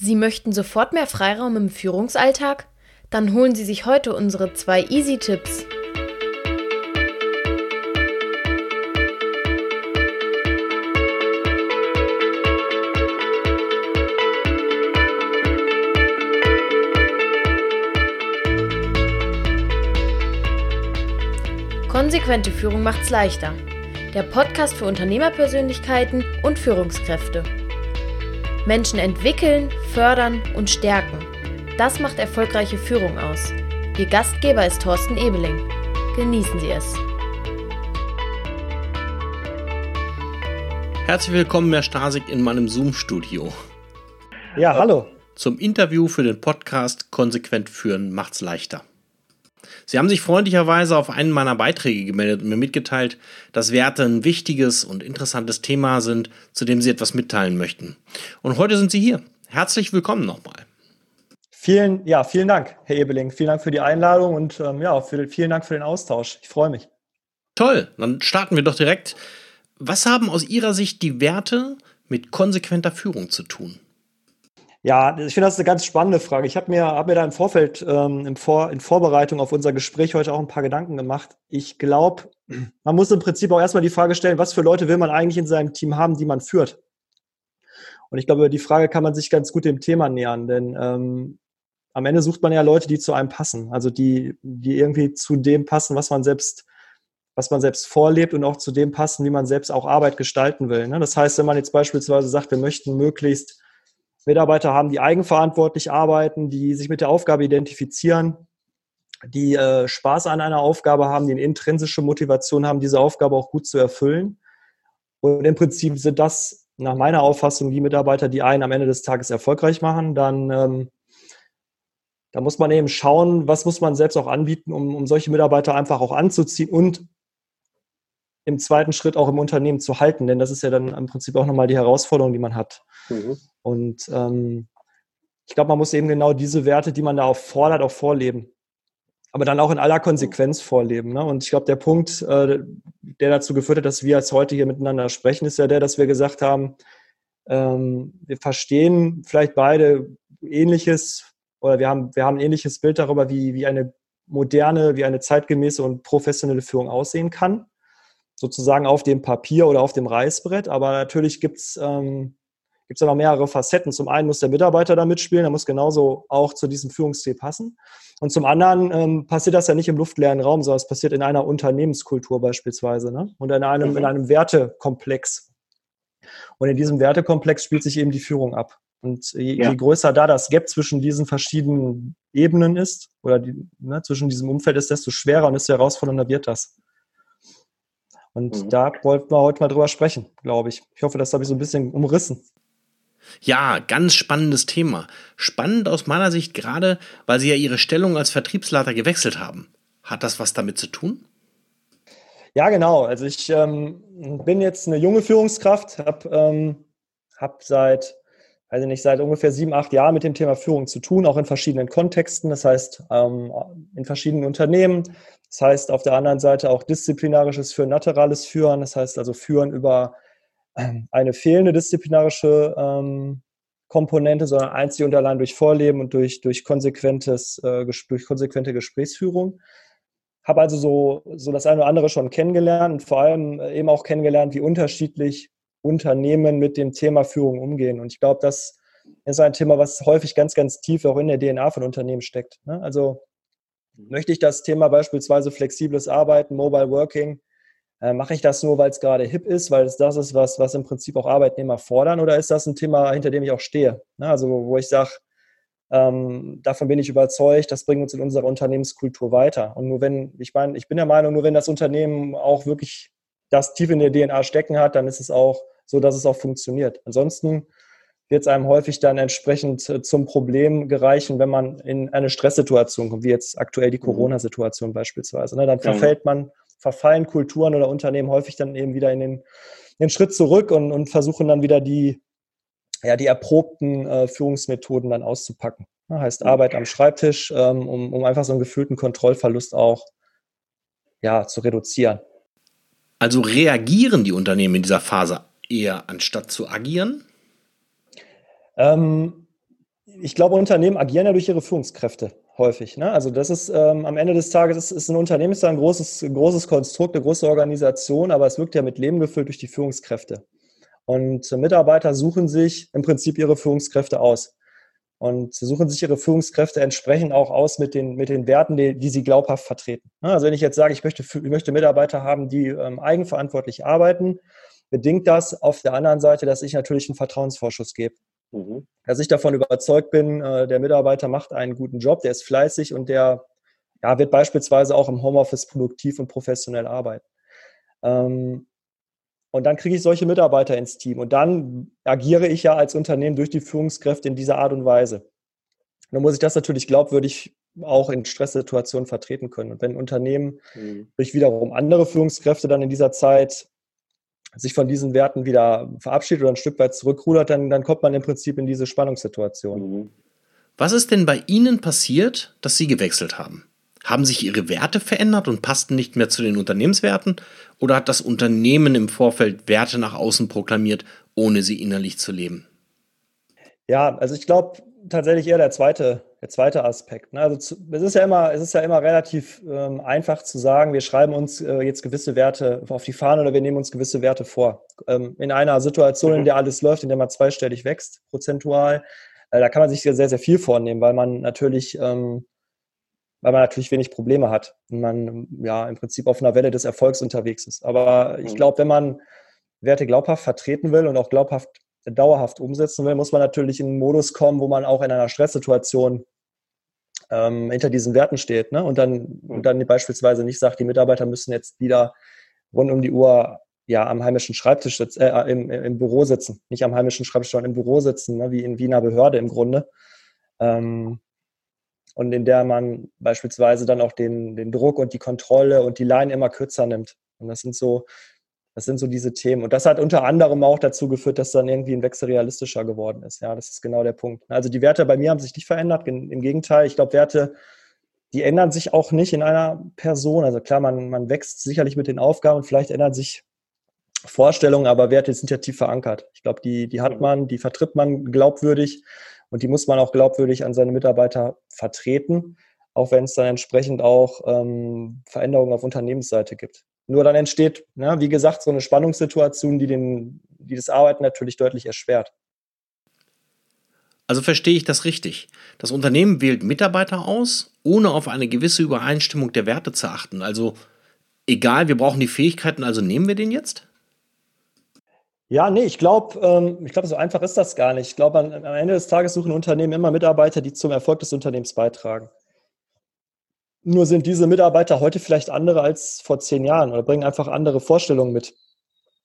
Sie möchten sofort mehr Freiraum im Führungsalltag? Dann holen Sie sich heute unsere zwei Easy-Tipps. Konsequente Führung macht's leichter. Der Podcast für Unternehmerpersönlichkeiten und Führungskräfte. Menschen entwickeln, fördern und stärken. Das macht erfolgreiche Führung aus. Ihr Gastgeber ist Thorsten Ebeling. Genießen Sie es. Herzlich willkommen, Herr Stasik, in meinem Zoom-Studio. Ja, hallo. Zum Interview für den Podcast Konsequent führen macht's leichter. Sie haben sich freundlicherweise auf einen meiner Beiträge gemeldet und mir mitgeteilt, dass Werte ein wichtiges und interessantes Thema sind, zu dem Sie etwas mitteilen möchten. Und heute sind Sie hier. Herzlich willkommen nochmal. Vielen, ja, vielen Dank, Herr Ebeling. Vielen Dank für die Einladung und ähm, ja, für, vielen Dank für den Austausch. Ich freue mich. Toll, dann starten wir doch direkt. Was haben aus Ihrer Sicht die Werte mit konsequenter Führung zu tun? Ja, ich finde das eine ganz spannende Frage. Ich habe mir, hab mir da im Vorfeld, ähm, im Vor, in Vorbereitung auf unser Gespräch heute auch ein paar Gedanken gemacht. Ich glaube, man muss im Prinzip auch erstmal die Frage stellen, was für Leute will man eigentlich in seinem Team haben, die man führt? Und ich glaube, über die Frage kann man sich ganz gut dem Thema nähern, denn ähm, am Ende sucht man ja Leute, die zu einem passen, also die, die irgendwie zu dem passen, was man selbst, was man selbst vorlebt und auch zu dem passen, wie man selbst auch Arbeit gestalten will. Ne? Das heißt, wenn man jetzt beispielsweise sagt, wir möchten möglichst Mitarbeiter haben, die eigenverantwortlich arbeiten, die sich mit der Aufgabe identifizieren, die äh, Spaß an einer Aufgabe haben, die eine intrinsische Motivation haben, diese Aufgabe auch gut zu erfüllen. Und im Prinzip sind das nach meiner Auffassung die Mitarbeiter, die einen am Ende des Tages erfolgreich machen. Dann ähm, da muss man eben schauen, was muss man selbst auch anbieten, um, um solche Mitarbeiter einfach auch anzuziehen und im zweiten Schritt auch im Unternehmen zu halten, denn das ist ja dann im Prinzip auch nochmal die Herausforderung, die man hat. Mhm. Und ähm, ich glaube, man muss eben genau diese Werte, die man da auch fordert, auch vorleben. Aber dann auch in aller Konsequenz vorleben. Ne? Und ich glaube, der Punkt, äh, der dazu geführt hat, dass wir jetzt heute hier miteinander sprechen, ist ja der, dass wir gesagt haben, ähm, wir verstehen vielleicht beide Ähnliches oder wir haben, wir haben ein ähnliches Bild darüber, wie, wie eine moderne, wie eine zeitgemäße und professionelle Führung aussehen kann. Sozusagen auf dem Papier oder auf dem Reißbrett. Aber natürlich gibt es ähm, gibt es noch mehrere Facetten. Zum einen muss der Mitarbeiter da mitspielen, der muss genauso auch zu diesem Führungsstil passen. Und zum anderen ähm, passiert das ja nicht im luftleeren Raum, sondern es passiert in einer Unternehmenskultur beispielsweise ne? und in einem, in mhm. einem Wertekomplex. Und in diesem Wertekomplex spielt sich eben die Führung ab. Und je, ja. je größer da das Gap zwischen diesen verschiedenen Ebenen ist oder die, ne, zwischen diesem Umfeld ist, desto schwerer und desto herausfordernder wird das. Und mhm. da wollten wir heute mal drüber sprechen, glaube ich. Ich hoffe, das habe ich so ein bisschen umrissen. Ja, ganz spannendes Thema. Spannend aus meiner Sicht gerade, weil Sie ja Ihre Stellung als Vertriebsleiter gewechselt haben. Hat das was damit zu tun? Ja, genau. Also ich ähm, bin jetzt eine junge Führungskraft, habe ähm, hab seit, also nicht seit ungefähr sieben, acht Jahren mit dem Thema Führung zu tun, auch in verschiedenen Kontexten. Das heißt, ähm, in verschiedenen Unternehmen. Das heißt, auf der anderen Seite auch disziplinarisches Führen, naturales Führen. Das heißt also Führen über eine fehlende disziplinarische ähm, Komponente, sondern einzig und allein durch Vorleben und durch, durch, konsequentes, äh, durch konsequente Gesprächsführung. Habe also so, so das eine oder andere schon kennengelernt und vor allem äh, eben auch kennengelernt, wie unterschiedlich Unternehmen mit dem Thema Führung umgehen. Und ich glaube, das ist ein Thema, was häufig ganz, ganz tief auch in der DNA von Unternehmen steckt. Ne? Also möchte ich das Thema beispielsweise flexibles Arbeiten, Mobile Working, äh, Mache ich das nur, weil es gerade hip ist, weil es das ist, was, was im Prinzip auch Arbeitnehmer fordern, oder ist das ein Thema, hinter dem ich auch stehe? Ne? Also wo ich sage, ähm, davon bin ich überzeugt, das bringt uns in unserer Unternehmenskultur weiter. Und nur wenn, ich meine, ich bin der Meinung, nur wenn das Unternehmen auch wirklich das tief in der DNA stecken hat, dann ist es auch so, dass es auch funktioniert. Ansonsten wird es einem häufig dann entsprechend äh, zum Problem gereichen, wenn man in eine Stresssituation kommt, wie jetzt aktuell die mhm. Corona-Situation beispielsweise. Ne? Dann verfällt man verfallen Kulturen oder Unternehmen häufig dann eben wieder in den, den Schritt zurück und, und versuchen dann wieder die, ja, die erprobten äh, Führungsmethoden dann auszupacken. Ja, heißt mhm. Arbeit am Schreibtisch, ähm, um, um einfach so einen gefühlten Kontrollverlust auch ja, zu reduzieren. Also reagieren die Unternehmen in dieser Phase eher anstatt zu agieren? Ähm, ich glaube, Unternehmen agieren ja durch ihre Führungskräfte häufig. Ne? Also das ist ähm, am Ende des Tages ist, ist ein Unternehmen ist ein großes, großes Konstrukt, eine große Organisation, aber es wirkt ja mit Leben gefüllt durch die Führungskräfte. Und Mitarbeiter suchen sich im Prinzip ihre Führungskräfte aus und suchen sich ihre Führungskräfte entsprechend auch aus mit den, mit den Werten, die, die sie glaubhaft vertreten. Also wenn ich jetzt sage, ich möchte, ich möchte Mitarbeiter haben, die ähm, eigenverantwortlich arbeiten, bedingt das auf der anderen Seite, dass ich natürlich einen Vertrauensvorschuss gebe. Mhm. Dass ich davon überzeugt bin, äh, der Mitarbeiter macht einen guten Job, der ist fleißig und der ja, wird beispielsweise auch im Homeoffice produktiv und professionell arbeiten. Ähm, und dann kriege ich solche Mitarbeiter ins Team. Und dann agiere ich ja als Unternehmen durch die Führungskräfte in dieser Art und Weise. Dann muss ich das natürlich glaubwürdig auch in Stresssituationen vertreten können. Und wenn ein Unternehmen mhm. durch wiederum andere Führungskräfte dann in dieser Zeit sich von diesen Werten wieder verabschiedet oder ein Stück weit zurückrudert, dann, dann kommt man im Prinzip in diese Spannungssituation. Mhm. Was ist denn bei Ihnen passiert, dass Sie gewechselt haben? Haben sich Ihre Werte verändert und passten nicht mehr zu den Unternehmenswerten? Oder hat das Unternehmen im Vorfeld Werte nach außen proklamiert, ohne sie innerlich zu leben? Ja, also ich glaube tatsächlich eher der zweite der zweite Aspekt. Ne? Also es ist ja immer, es ist ja immer relativ ähm, einfach zu sagen, wir schreiben uns äh, jetzt gewisse Werte auf die Fahne oder wir nehmen uns gewisse Werte vor. Ähm, in einer Situation, in mhm. der alles läuft, in der man zweistellig wächst, prozentual, äh, da kann man sich sehr, sehr viel vornehmen, weil man natürlich, ähm, weil man natürlich wenig Probleme hat und man ja im Prinzip auf einer Welle des Erfolgs unterwegs ist. Aber ich mhm. glaube, wenn man Werte glaubhaft vertreten will und auch glaubhaft dauerhaft umsetzen will, muss man natürlich in einen Modus kommen, wo man auch in einer Stresssituation ähm, hinter diesen Werten steht. Ne? Und, dann, und dann beispielsweise nicht sagt, die Mitarbeiter müssen jetzt wieder rund um die Uhr ja, am heimischen Schreibtisch sitzen, äh, im, im Büro sitzen. Nicht am heimischen Schreibtisch, sondern im Büro sitzen, ne? wie in Wiener Behörde im Grunde. Ähm, und in der man beispielsweise dann auch den, den Druck und die Kontrolle und die Line immer kürzer nimmt. Und das sind so das sind so diese Themen. Und das hat unter anderem auch dazu geführt, dass dann irgendwie ein Wechsel realistischer geworden ist. Ja, das ist genau der Punkt. Also die Werte bei mir haben sich nicht verändert. Im Gegenteil, ich glaube, Werte, die ändern sich auch nicht in einer Person. Also klar, man, man wächst sicherlich mit den Aufgaben vielleicht ändern sich Vorstellungen, aber Werte sind ja tief verankert. Ich glaube, die, die hat mhm. man, die vertritt man glaubwürdig und die muss man auch glaubwürdig an seine Mitarbeiter vertreten, auch wenn es dann entsprechend auch ähm, Veränderungen auf Unternehmensseite gibt. Nur dann entsteht, ne, wie gesagt, so eine Spannungssituation, die, den, die das Arbeiten natürlich deutlich erschwert. Also verstehe ich das richtig. Das Unternehmen wählt Mitarbeiter aus, ohne auf eine gewisse Übereinstimmung der Werte zu achten. Also egal, wir brauchen die Fähigkeiten, also nehmen wir den jetzt? Ja, nee, ich glaube, ähm, ich glaube, so einfach ist das gar nicht. Ich glaube, am Ende des Tages suchen Unternehmen immer Mitarbeiter, die zum Erfolg des Unternehmens beitragen. Nur sind diese Mitarbeiter heute vielleicht andere als vor zehn Jahren oder bringen einfach andere Vorstellungen mit.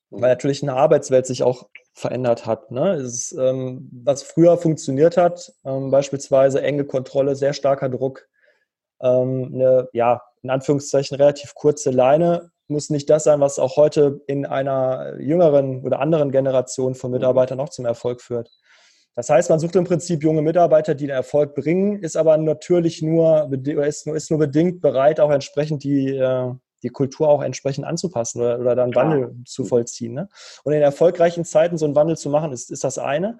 Weil natürlich eine Arbeitswelt sich auch verändert hat. Ne? Ist, ähm, was früher funktioniert hat, ähm, beispielsweise enge Kontrolle, sehr starker Druck, ähm, eine, ja, in Anführungszeichen relativ kurze Leine, muss nicht das sein, was auch heute in einer jüngeren oder anderen Generation von Mitarbeitern auch zum Erfolg führt. Das heißt, man sucht im Prinzip junge Mitarbeiter, die den Erfolg bringen, ist aber natürlich nur, ist nur, ist nur bedingt bereit, auch entsprechend die, äh, die Kultur auch entsprechend anzupassen oder, oder dann Wandel ja. zu vollziehen. Ne? Und in erfolgreichen Zeiten so einen Wandel zu machen, ist, ist das eine.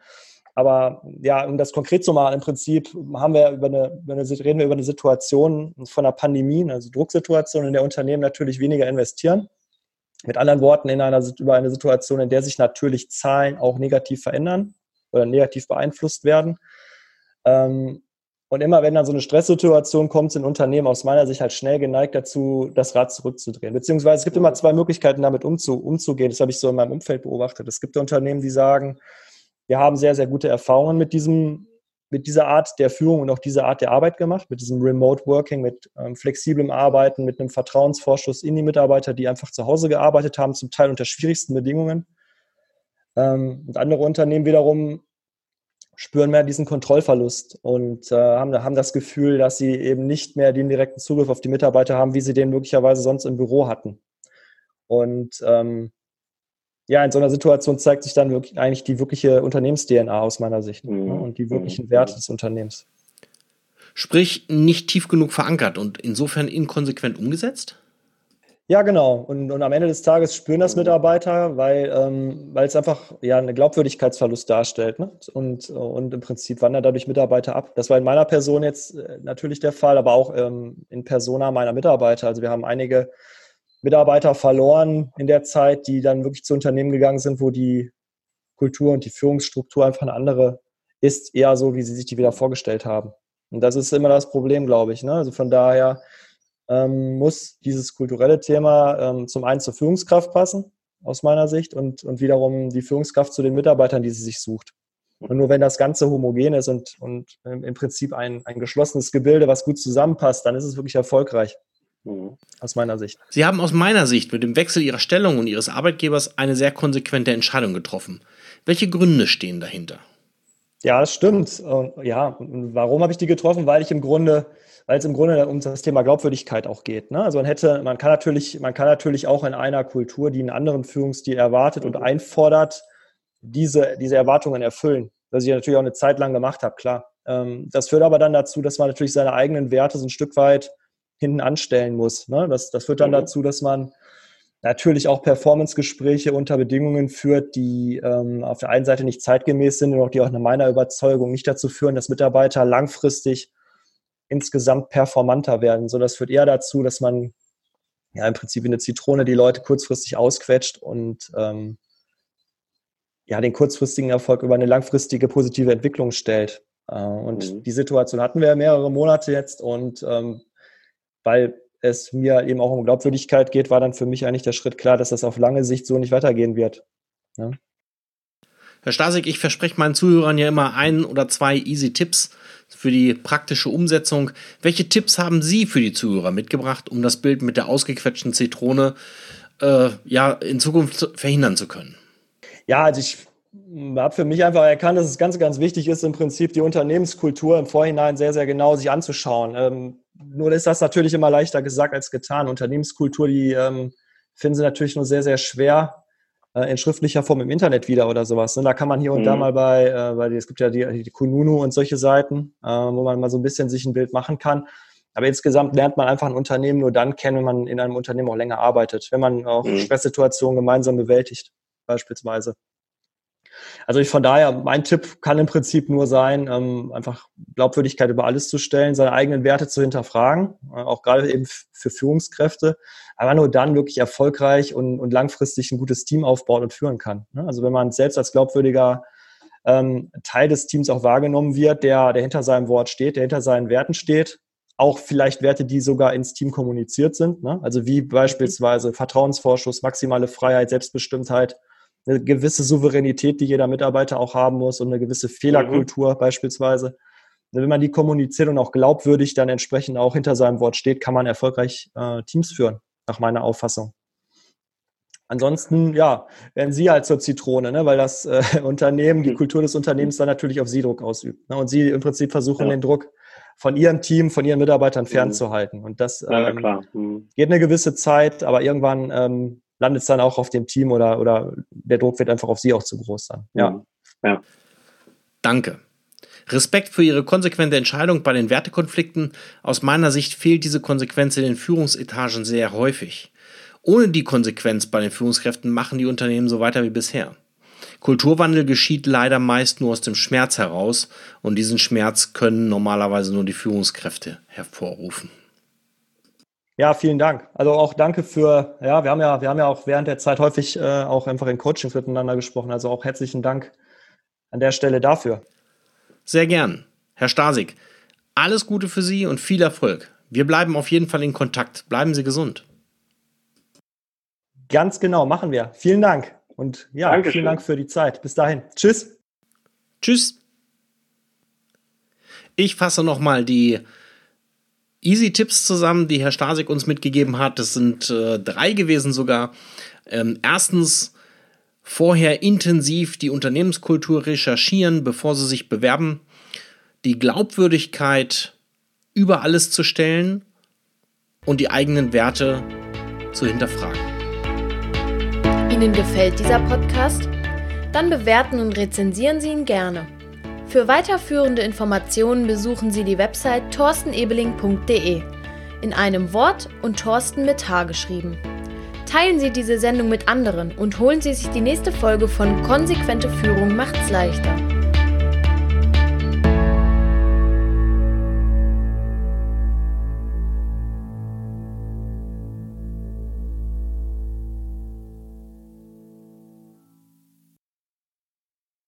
Aber ja, um das konkret zu machen, im Prinzip haben wir über eine, über eine, reden wir über eine Situation von einer Pandemie, also Drucksituation, in der Unternehmen natürlich weniger investieren. Mit anderen Worten, in einer, über eine Situation, in der sich natürlich Zahlen auch negativ verändern oder negativ beeinflusst werden. Ähm, und immer wenn dann so eine Stresssituation kommt, sind Unternehmen aus meiner Sicht halt schnell geneigt dazu, das Rad zurückzudrehen. Beziehungsweise es gibt immer zwei Möglichkeiten, damit umzu, umzugehen. Das habe ich so in meinem Umfeld beobachtet. Es gibt Unternehmen, die sagen, wir haben sehr, sehr gute Erfahrungen mit diesem, mit dieser Art der Führung und auch dieser Art der Arbeit gemacht, mit diesem Remote Working, mit ähm, flexiblem Arbeiten, mit einem Vertrauensvorschuss in die Mitarbeiter, die einfach zu Hause gearbeitet haben, zum Teil unter schwierigsten Bedingungen. Ähm, und andere Unternehmen wiederum spüren mehr diesen Kontrollverlust und äh, haben, haben das Gefühl, dass sie eben nicht mehr den direkten Zugriff auf die Mitarbeiter haben, wie sie den möglicherweise sonst im Büro hatten. Und ähm, ja, in so einer Situation zeigt sich dann wirklich eigentlich die wirkliche Unternehmens-DNA aus meiner Sicht mhm. ne, und die wirklichen mhm. Werte des Unternehmens. Sprich, nicht tief genug verankert und insofern inkonsequent umgesetzt? Ja, genau. Und, und am Ende des Tages spüren das Mitarbeiter, weil, ähm, weil es einfach ja einen Glaubwürdigkeitsverlust darstellt. Ne? Und, und im Prinzip wandern dadurch Mitarbeiter ab. Das war in meiner Person jetzt äh, natürlich der Fall, aber auch ähm, in Persona meiner Mitarbeiter. Also wir haben einige Mitarbeiter verloren in der Zeit, die dann wirklich zu Unternehmen gegangen sind, wo die Kultur und die Führungsstruktur einfach eine andere ist, eher so, wie sie sich die wieder vorgestellt haben. Und das ist immer das Problem, glaube ich. Ne? Also von daher ähm, muss dieses kulturelle Thema ähm, zum einen zur Führungskraft passen, aus meiner Sicht, und, und wiederum die Führungskraft zu den Mitarbeitern, die sie sich sucht. Und nur wenn das Ganze homogen ist und, und im Prinzip ein, ein geschlossenes Gebilde, was gut zusammenpasst, dann ist es wirklich erfolgreich. Mhm. Aus meiner Sicht. Sie haben aus meiner Sicht mit dem Wechsel Ihrer Stellung und Ihres Arbeitgebers eine sehr konsequente Entscheidung getroffen. Welche Gründe stehen dahinter? Ja, das stimmt. Ja, warum habe ich die getroffen? Weil ich im Grunde weil es im Grunde um das Thema Glaubwürdigkeit auch geht. Ne? Also man hätte, man kann natürlich, man kann natürlich auch in einer Kultur, die einen anderen Führungsstil erwartet und einfordert, diese, diese Erwartungen erfüllen. Was ich natürlich auch eine Zeit lang gemacht habe, klar. Ähm, das führt aber dann dazu, dass man natürlich seine eigenen Werte so ein Stück weit hinten anstellen muss. Ne? Das, das führt dann mhm. dazu, dass man natürlich auch Performance-Gespräche unter Bedingungen führt, die ähm, auf der einen Seite nicht zeitgemäß sind und auch die auch nach meiner Überzeugung nicht dazu führen, dass Mitarbeiter langfristig insgesamt performanter werden. So, das führt eher dazu, dass man ja im Prinzip wie eine Zitrone die Leute kurzfristig ausquetscht und ähm, ja den kurzfristigen Erfolg über eine langfristige positive Entwicklung stellt. Äh, und mhm. die Situation hatten wir mehrere Monate jetzt und ähm, weil es mir eben auch um Glaubwürdigkeit geht, war dann für mich eigentlich der Schritt klar, dass das auf lange Sicht so nicht weitergehen wird. Ja? Herr Stasik, ich verspreche meinen Zuhörern ja immer ein oder zwei easy Tipps, für die praktische Umsetzung. Welche Tipps haben Sie für die Zuhörer mitgebracht, um das Bild mit der ausgequetschten Zitrone äh, ja in Zukunft verhindern zu können? Ja, also ich habe für mich einfach erkannt, dass es ganz, ganz wichtig ist, im Prinzip die Unternehmenskultur im Vorhinein sehr, sehr genau sich anzuschauen. Ähm, nur ist das natürlich immer leichter gesagt als getan. Unternehmenskultur, die ähm, finden Sie natürlich nur sehr, sehr schwer äh, in schriftlicher Form im Internet wieder oder sowas. Ne? Da kann man hier und mhm. da mal bei, äh, bei, es gibt ja die, die Kununu und solche Seiten, äh, wo man mal so ein bisschen sich ein Bild machen kann. Aber insgesamt lernt man einfach ein Unternehmen nur dann kennen, wenn man in einem Unternehmen auch länger arbeitet, wenn man auch mhm. Stresssituationen gemeinsam bewältigt, beispielsweise. Also ich von daher, mein Tipp kann im Prinzip nur sein, ähm, einfach Glaubwürdigkeit über alles zu stellen, seine eigenen Werte zu hinterfragen, äh, auch gerade eben für Führungskräfte, aber nur dann wirklich erfolgreich und, und langfristig ein gutes Team aufbaut und führen kann. Ne? Also wenn man selbst als glaubwürdiger ähm, Teil des Teams auch wahrgenommen wird, der, der hinter seinem Wort steht, der hinter seinen Werten steht, auch vielleicht Werte, die sogar ins Team kommuniziert sind. Ne? Also wie beispielsweise Vertrauensvorschuss, maximale Freiheit, Selbstbestimmtheit, eine gewisse Souveränität, die jeder Mitarbeiter auch haben muss und eine gewisse Fehlerkultur mhm. beispielsweise. Wenn man die kommuniziert und auch glaubwürdig dann entsprechend auch hinter seinem Wort steht, kann man erfolgreich äh, Teams führen, nach meiner Auffassung. Ansonsten, ja, werden Sie halt zur Zitrone, ne? weil das äh, Unternehmen, die mhm. Kultur des Unternehmens dann natürlich auf Sie Druck ausübt. Ne? Und Sie im Prinzip versuchen, ja. den Druck von Ihrem Team, von Ihren Mitarbeitern mhm. fernzuhalten. Und das ähm, ja, mhm. geht eine gewisse Zeit, aber irgendwann ähm, landet es dann auch auf dem Team oder, oder der Druck wird einfach auf sie auch zu groß sein. Ja. Mhm. ja. Danke. Respekt für Ihre konsequente Entscheidung bei den Wertekonflikten. Aus meiner Sicht fehlt diese Konsequenz in den Führungsetagen sehr häufig. Ohne die Konsequenz bei den Führungskräften machen die Unternehmen so weiter wie bisher. Kulturwandel geschieht leider meist nur aus dem Schmerz heraus und diesen Schmerz können normalerweise nur die Führungskräfte hervorrufen. Ja, vielen Dank. Also auch danke für, ja, wir haben ja, wir haben ja auch während der Zeit häufig äh, auch einfach in Coachings miteinander gesprochen. Also auch herzlichen Dank an der Stelle dafür. Sehr gern. Herr Stasik, alles Gute für Sie und viel Erfolg. Wir bleiben auf jeden Fall in Kontakt. Bleiben Sie gesund. Ganz genau, machen wir. Vielen Dank. Und ja, Dankeschön. vielen Dank für die Zeit. Bis dahin. Tschüss. Tschüss. Ich fasse nochmal die Easy-Tipps zusammen, die Herr Stasik uns mitgegeben hat. Das sind äh, drei gewesen sogar. Ähm, erstens, vorher intensiv die Unternehmenskultur recherchieren, bevor Sie sich bewerben. Die Glaubwürdigkeit über alles zu stellen und die eigenen Werte zu hinterfragen. Ihnen gefällt dieser Podcast? Dann bewerten und rezensieren Sie ihn gerne. Für weiterführende Informationen besuchen Sie die Website torstenebeling.de in einem Wort und Thorsten mit H geschrieben. Teilen Sie diese Sendung mit anderen und holen Sie sich die nächste Folge von Konsequente Führung macht's leichter.